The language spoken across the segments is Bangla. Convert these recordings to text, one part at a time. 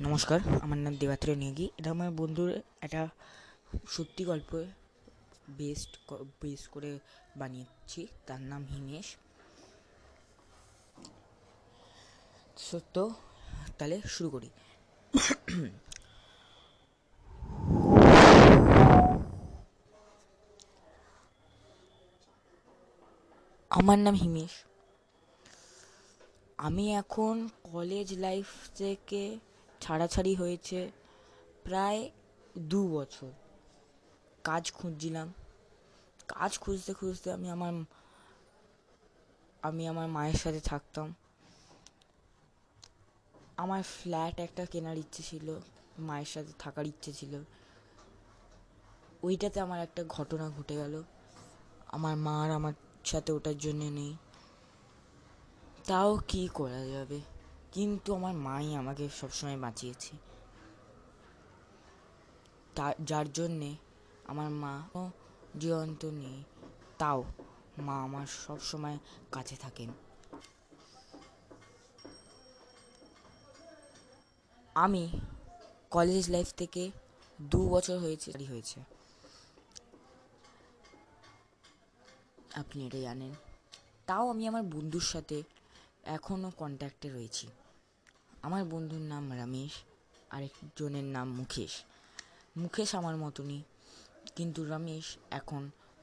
নমস্কার, আমার নাম দেবাত্র নেগি। এটা আমার বন্ধুর একটা সত্যি গল্প বেস্ট বেস করে বানিয়েছি। তার নাম হিমেশ। সত্য তাহলে শুরু করি। আমার নাম হিমেশ। আমি এখন কলেজ লাইফ থেকে ছাড়াছাড়ি হয়েছে প্রায় দু বছর। কাজ খুঁজছিলাম। কাজ খুঁজতে খুঁজতে আমি আমার আমি আমার মায়ের সাথে থাকতাম। আমার ফ্ল্যাট একটা কেনার ইচ্ছে ছিল, মায়ের সাথে থাকার ইচ্ছে ছিল। ওইটাতে আমার একটা ঘটনা ঘটে গেল। আমার মা আর আমার সাথে ওটার জন্যে নেই। তাও কি করা যাবে? কিন্তু আমার মাই আমাকে সবসময় বাঁচিয়েছে। যার জন্যে আমার মা জীবন্ত নেই, তাও মা আমার সব সময় কাছে থাকেন। আমি কলেজ লাইফ থেকে দু বছর হয়েছে হয়েছে। আপনি এটা জানেন। তাও আমি আমার বন্ধুর সাথে এখনও কন্ট্যাক্টে রয়েছি। আমার বন্ধুর নাম রমেশ, আরেকজনের নাম মুকেশ। মুকেশ আমার মতনই, কিন্তু রমেশ এখন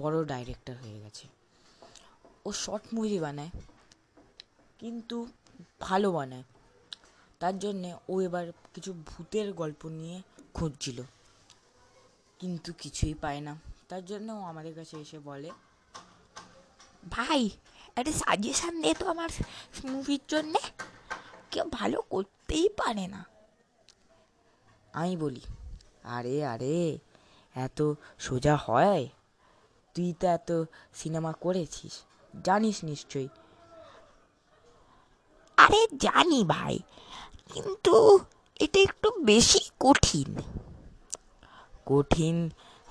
বড় ডাইরেক্টর হয়ে গেছে। ও শর্ট মুভি বানায়, কিন্তু ভালো বানায়। তার জন্যে ও এবার কিছু ভূতের গল্প নিয়ে খুঁজছিল, কিন্তু কিছুই পায় না। তার জন্য ও আমাদের কাছে এসে বলে, ভাই, একটা সাজেশান দে তো আমার মুভির জন্যে। কেউ ভালো করতেই পারে না। আমি বলি, আরে আরে, এত সোজা হয়? তুই তো এত সিনেমা করেছিস, জানিস নিশ্চয়ই? আরে, জানি ভাই, কিন্তু এটা একটু বেশি কঠিন। কঠিন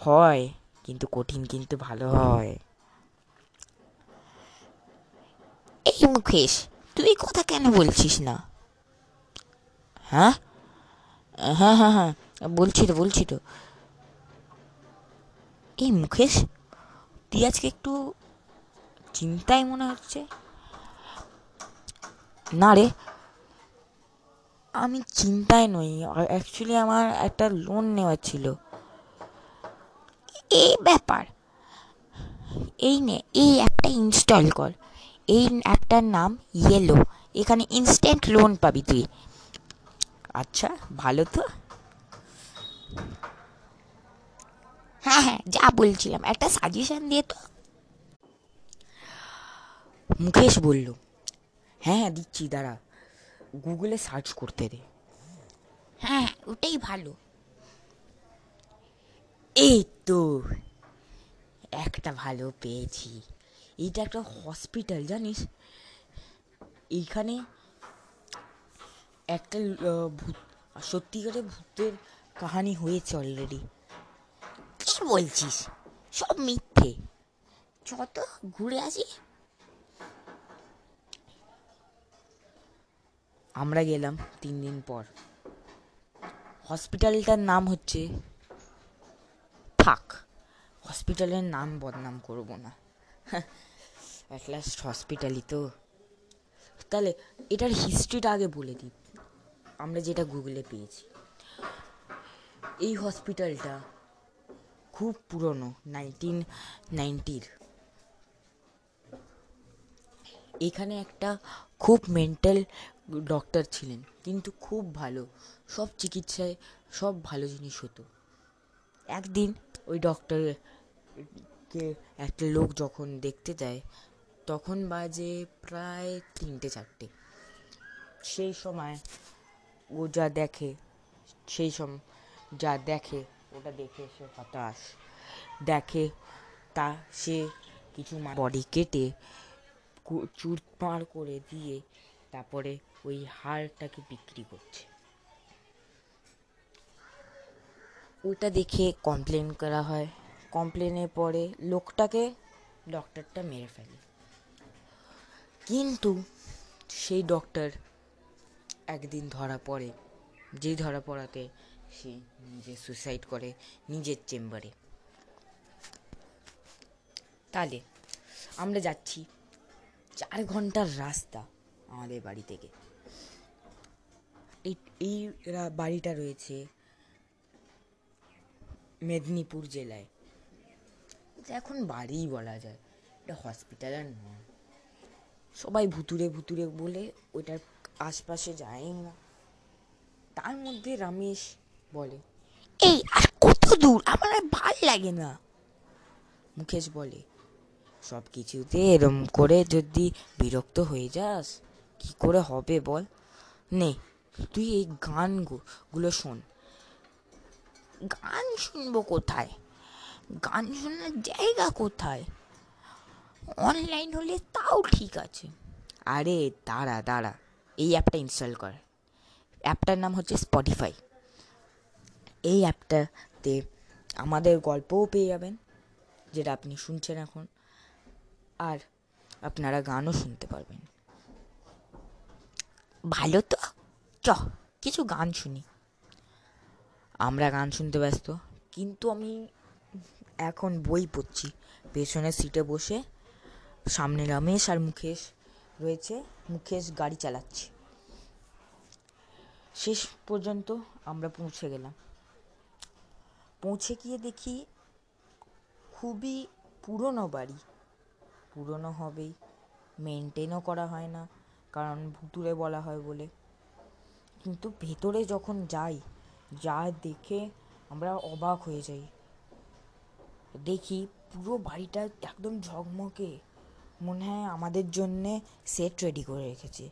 হয়, কিন্তু কঠিন কিন্তু ভালো হয়। এই মুকেশ, তুই কথা কেন বলছিস না? হ্যাঁ? হ্যাঁ হ্যাঁ হ্যাঁ। বলছি তো বলছি তো। এই মুকেশ, তুই আজকে একটু চিন্তায় মনে হচ্ছে? না রে, আমি চিন্তায় নই। অ্যাকচুয়ালি আমার একটা লোন নেওয়ার ছিল। এই ব্যাপার। এই নে, এই অ্যাপটা ইনস্টল কর। এই অ্যাপটার নাম ইয়েলো এখানে ইনস্ট্যান্ট লোন পাবি তুই। আচ্ছা ভালো তো? হ্যাঁ হ্যাঁ যা বলছিলাম একটা সাজেশন দিয়ে তো। মুকেশ বলল হ্যাঁ হ্যাঁ দিচ্ছি দাঁড়া গুগলে সার্চ করতে দে। হ্যাঁ ওটাই ভালো। এই তো একটা ভালো পেয়েছি। এইটা একটা হসপিটাল জানিস? এইখানে একটা ভূত সত্যিকারের ভূতের কাহানি হয়েছে অলরেডি কি বলছিস? সব মিথ্যে। যত ঘুরে আসি। আমরা গেলাম তিন দিন পর। হসপিটালটার নাম হচ্ছে, থাক, হসপিটালের নাম বদনাম করব না। অ্যাট লাস্ট হসপিটালই তো। তাহলে এটার হিস্ট্রিটা আগে বলে দিই। আমরা যেটা গুগলে পেয়েছি। এই হসপিটালটা খুব পুরনো নাইনটিন নাইনটির এখানে একটা খুব মেন্টাল ডক্টর ছিলেন, কিন্তু খুব ভালো, সব চিকিৎসায় সব ভালো জিনিস হতো। একদিন ওই ডক্টরকে একটা লোক যখন দেখতে যায়, তখন বাজে প্রায় তিনটে চারটে। সেই সময় ও যা দেখে, সেই সম, যা দেখে, ওটা দেখে সে হতাশ। দেখে তা সে কিছু বডি কেটে চুরমার করে দিয়ে তারপরে ওই হাড়টাকে বিক্রি করছে। ওটা দেখে কমপ্লেন করা হয়। কমপ্লেনের পরে লোকটাকে ডক্টরটা মেরে ফেলে। কিন্তু সেই ডক্টর একদিন ধরা পড়ে যেই ধরা পড়াতে সে নিজে সুসাইড করে নিজের চেম্বারে তাহলে আমরা যাচ্ছি চার ঘণ্টার রাস্তা আমাদের বাড়ি থেকে। এই এই বাড়িটা রয়েছে মেদিনীপুর জেলায়। এটা এখন বাড়িই বলা যায়, এটা হসপিটাল আর নয়। সবাই ভুতুরে ভুতুরে বলে ওইটার আশপাশে যায় না তার মধ্যে রমেশ বলে এই আর কত দূর? আমার আর ভালো লাগে না। মুকেশ বলে সব কিছুতে এরম করে যদি বিরক্ত হয়ে যাস কি করে হবে বল? নে তুই এই গানগুলো শোন। গান শুনব কোথায়? গান শোনার জায়গা কোথায়? অনলাইন হলে তাও ঠিক আছে। আরে দাঁড়া দাঁড়া। এই অ্যাপটা ইনস্টল কর। অ্যাপটার নাম হচ্ছে স্পটিফাই এই অ্যাপটাতে আমাদের গল্পও পেয়ে যাবেন, যেটা আপনি শুনছেন এখন, আর আপনারা গানও শুনতে পারবেন। ভালো তো? চ, কিছু গান শুনি। আমরা গান শুনতে ব্যস্ত, কিন্তু আমি এখন বই পড়ছি। পেছনের সিটে বসে সামনে রমেশ আর মুকেশ রয়েছে, মুকেশ গাড়ি চালাচ্ছে। শেষ পর্যন্ত আমরা পৌঁছে গেলাম। পৌঁছে গিয়ে দেখি খুবই পুরনো বাড়ি। পুরনো হবেই মেনটেনও করা হয় না, কারণ ভুতুরে বলা হয় বলে। কিন্তু ভেতরে যখন যাই, যা দেখে আমরা অবাক হয়ে যাই। দেখি পুরো বাড়িটা একদম ঝকমকে। মনে হয় আমাদের জন্যে সেট রেডি করে রেখেছে।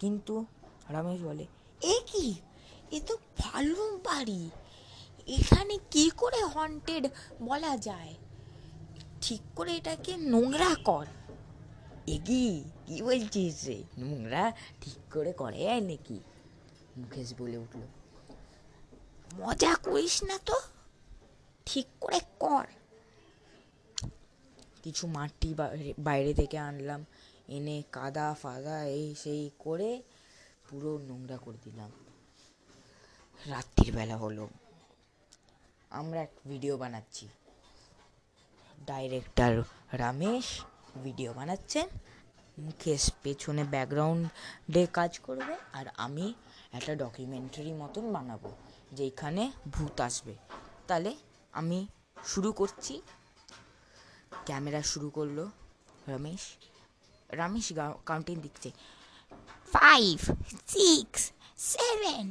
কিন্তু রমেশ বলে, এ কি? এ তো ভালো বাড়ি এখানে কি করে হন্টেড বলা যায়? ঠিক করে এটাকে নোংরা কর। এগি কি? বলছিস রে? নোংরা ঠিক করে করে নাকি? মুকেশ বলে উঠল, মজা করিস না তো? ঠিক করে কর। কিছু মাটি বাইরে- থেকে আনলাম, এনে কাদা, ফাদা, এই সেই করে পুরো নোংরা করে দিলাম। রাত্রির বেলা হলো। আমরা এক ভিডিও বানাচ্ছি। ডাইরেক্টর রামেশ ভিডিও বানাচ্ছেন। মুকেশ পেছনে ব্যাকগ্রাউন্ডে কাজ করবে আর আমি একটা ডকুমেন্টারি মতন বানাবো যেখানে ভূত আসবে। তাহলে আমি শুরু করছি। ক্যামেরা শুরু করল রমেশ। রমেশ কাউন্টিং দিচ্ছে। Five six seven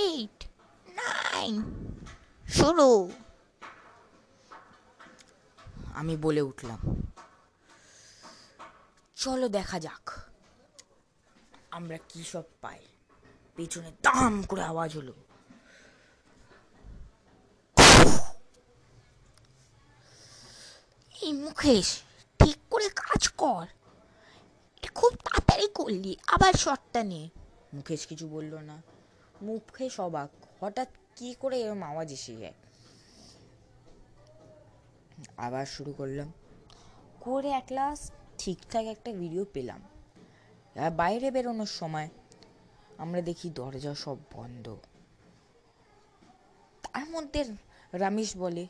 eight nine শুরু আমি বলে উঠলাম, চলো দেখা যাক আমরা কি সব পাই। পেছনে দাম করে আওয়াজ হলো। এই মুখেশ, ঠিক করে কাজ কর। খুব তাড়াতাড়ি করলি, আবার শটটা নে। মুখেশ কিছু বলল না। মুখেশ অবাক, হঠাৎ কি করে এরম আওয়াজ এসে যায়? আবার শুরু করলাম। করে এক লাস্ট ঠিকঠাক একটা ভিডিও পেলাম। আর বাইরে বেরোনোর সময় আমরা দেখি দরজা সব বন্ধ। তার মধ্যে রামেশ বলে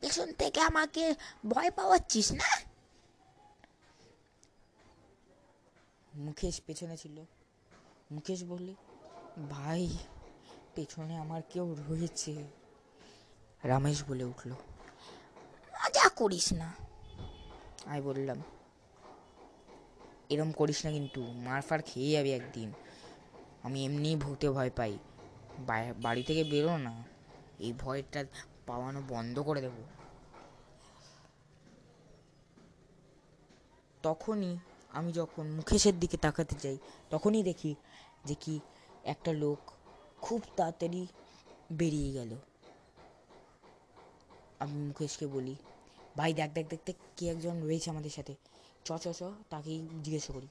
পেছন থেকে আমাকে ভয় পাওয়াচ্ছিস না? মুকেশ পেছনে ছিল। মুকেশ বললে ভাই পেছনে আমার কেউ রয়েছে। রমেশ বলে উঠল মজা করিস না। আমি বললাম এরম করিস না কিন্তু মারফার খেয়ে যাবি একদিন। আমি এমনিই ভূতে ভয় পাই। বাড়ি থেকে বেরো না। এই ভয়টা পাওয়ানো বন্ধ করে দেব। তখনই আমি যখন মুখেশের দিকে তাকাতে যাই, তখনই দেখি যে কি একটা লোক খুব তাড়াতাড়ি বেরিয়ে গেল। আমি মুকেশকে বলি, ভাই, দেখ দেখ দেখতে কে একজন রয়েছে আমাদের সাথে। চ চ চ, তাকেই জিজ্ঞেস করি।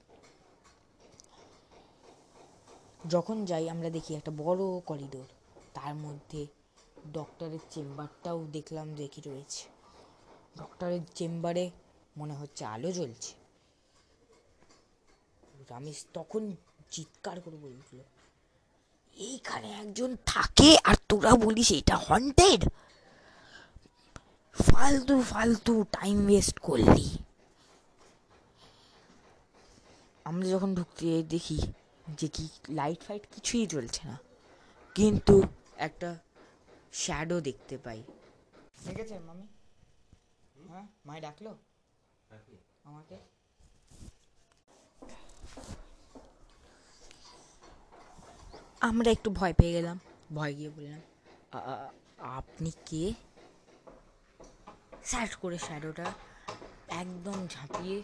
যখন যাই, আমরা দেখি একটা বড় করিডোর তার মধ্যে ডক্টরের চেম্বারটাও দেখলাম দেখি রয়েছে। ডক্টরের চেম্বারে মনে হচ্ছে আলো জ্বলছে। রামেশ তখন চিৎকার করে বলে উঠল, এইখানে একজন থাকে আর তোরা বলিস এটা হন্টেড ফালতু ফালতু টাইম ওয়েস্ট করলি। আমরা যখন ঢুকতে দেখি যে কি লাইট ফাইট কিছুই জ্বলছে না। কিন্তু একটা শ্যাডো দেখতে পাই। দেখেছে মামি? হ্যাঁ মাই ডাকলো? আমাকে? আমরা একটু ভয় পেয়ে গেলাম ভয় গিয়ে বললাম "আ- আ- আপনি কে? স্যাট করে শ্যাডোটা একদম ঝাঁপিয়ে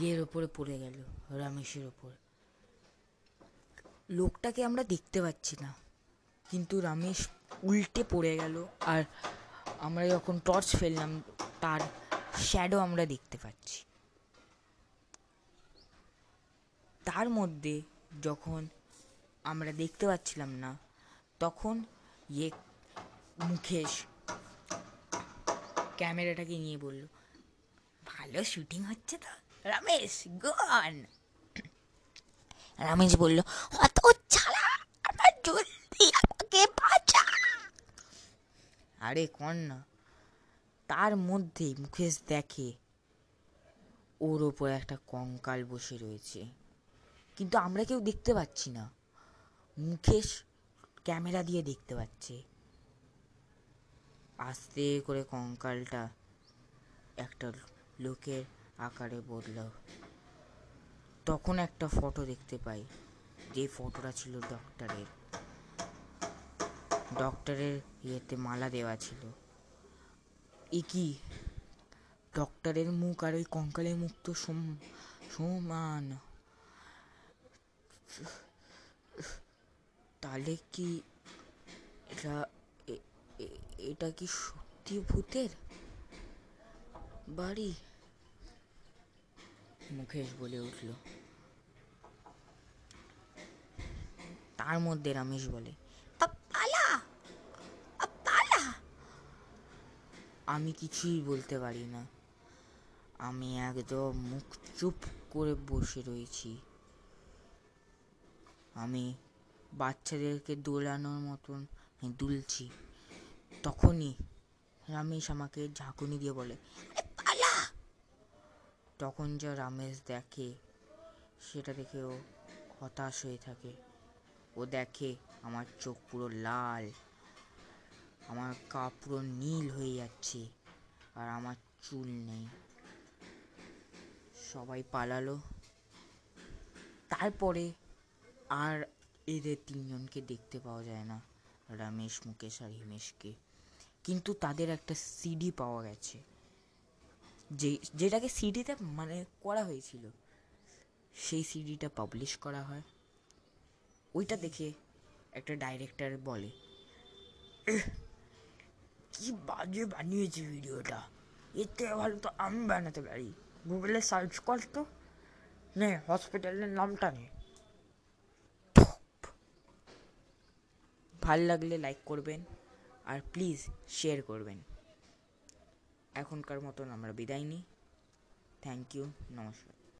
ইয়ের ওপরে পড়ে গেল রমেশের ওপর। লোকটাকে আমরা দেখতে পাচ্ছি না কিন্তু রমেশ উল্টে পড়ে গেল। আর আমরা যখন টর্চ ফেললাম, তার শ্যাডো আমরা দেখতে পাচ্ছি। তার মধ্যে যখন আমরা দেখতে পাচ্ছিলাম না, তখন ইয়ে মুখেশ ক্যামেরাটাকে নিয়ে বলল, ভালো শুটিং হচ্ছে তো, রমেশ গন রমেশ বলল, অত ছাড়া আমার জলদি আমাকে বাঁচা আরে না। তার মধ্যেই মুকেশ দেখে ওর ওপর একটা কঙ্কাল বসে রয়েছে। কিন্তু আমরা কেউ দেখতে পাচ্ছি না। মুকেশ ক্যামেরা দিয়ে দেখতে পাচ্ছে। আস্তে করে কঙ্কালটা একটা লোকের আকারে বদল। তখন একটা ফটো দেখতে পাই। যে ফটোটা ছিল ডক্টরের ডক্টরের ইয়েতে মালা দেওয়া ছিল। এ কি? ডক্টরের মুখ আর ওই কঙ্কালের মুখ তো সম- সমান। তাহলে কি এটা এটা কি সত্যি ভূতের? বাড়ি? মুখেশ বলে উঠল। তার মধ্যে রমেশ বলে পালা পালা আমি কিছুই বলতে পারি না। আমি একদম মুখ চুপ করে বসে রয়েছি। আমি বাচ্চাদেরকে দোলানোর মতন দুলছি। তখনই রামেশ আমাকে ঝাঁকুনি দিয়ে বলে পালা! তখন যা রামেশ দেখে, সেটা দেখে ও হতাশ হয়ে থাকে। ও দেখে আমার চোখ পুরো লাল। আমার গা পুরো নীল হয়ে যাচ্ছে আর আমার চুল নেই। সবাই পালালো। তারপরে আর এদের তিনজনকে দেখতে পাওয়া যায় না রমেশ মুকেশ আর হিমেশকে। কিন্তু তাদের একটা সিডি পাওয়া গেছে। যে যেটাকে সিডিতে মানে করা হয়েছিল সেই সিডিটা পাবলিশ করা হয়। ওইটা দেখে একটা ডাইরেক্টর বলে "এহ, কি বাজে বানিয়েছে ভিডিওটা। এর থেকে ভালো তো আমি বানাতে পারি। গুগলে সার্চ কর তো। নে হসপিটালের নামটা নে। ভালো লাগলে লাইক করবেন আর প্লিজ শেয়ার করবেন। এখনকার মতন আমরা বিদায় নিই। থ্যাংক ইউ নমস্কার।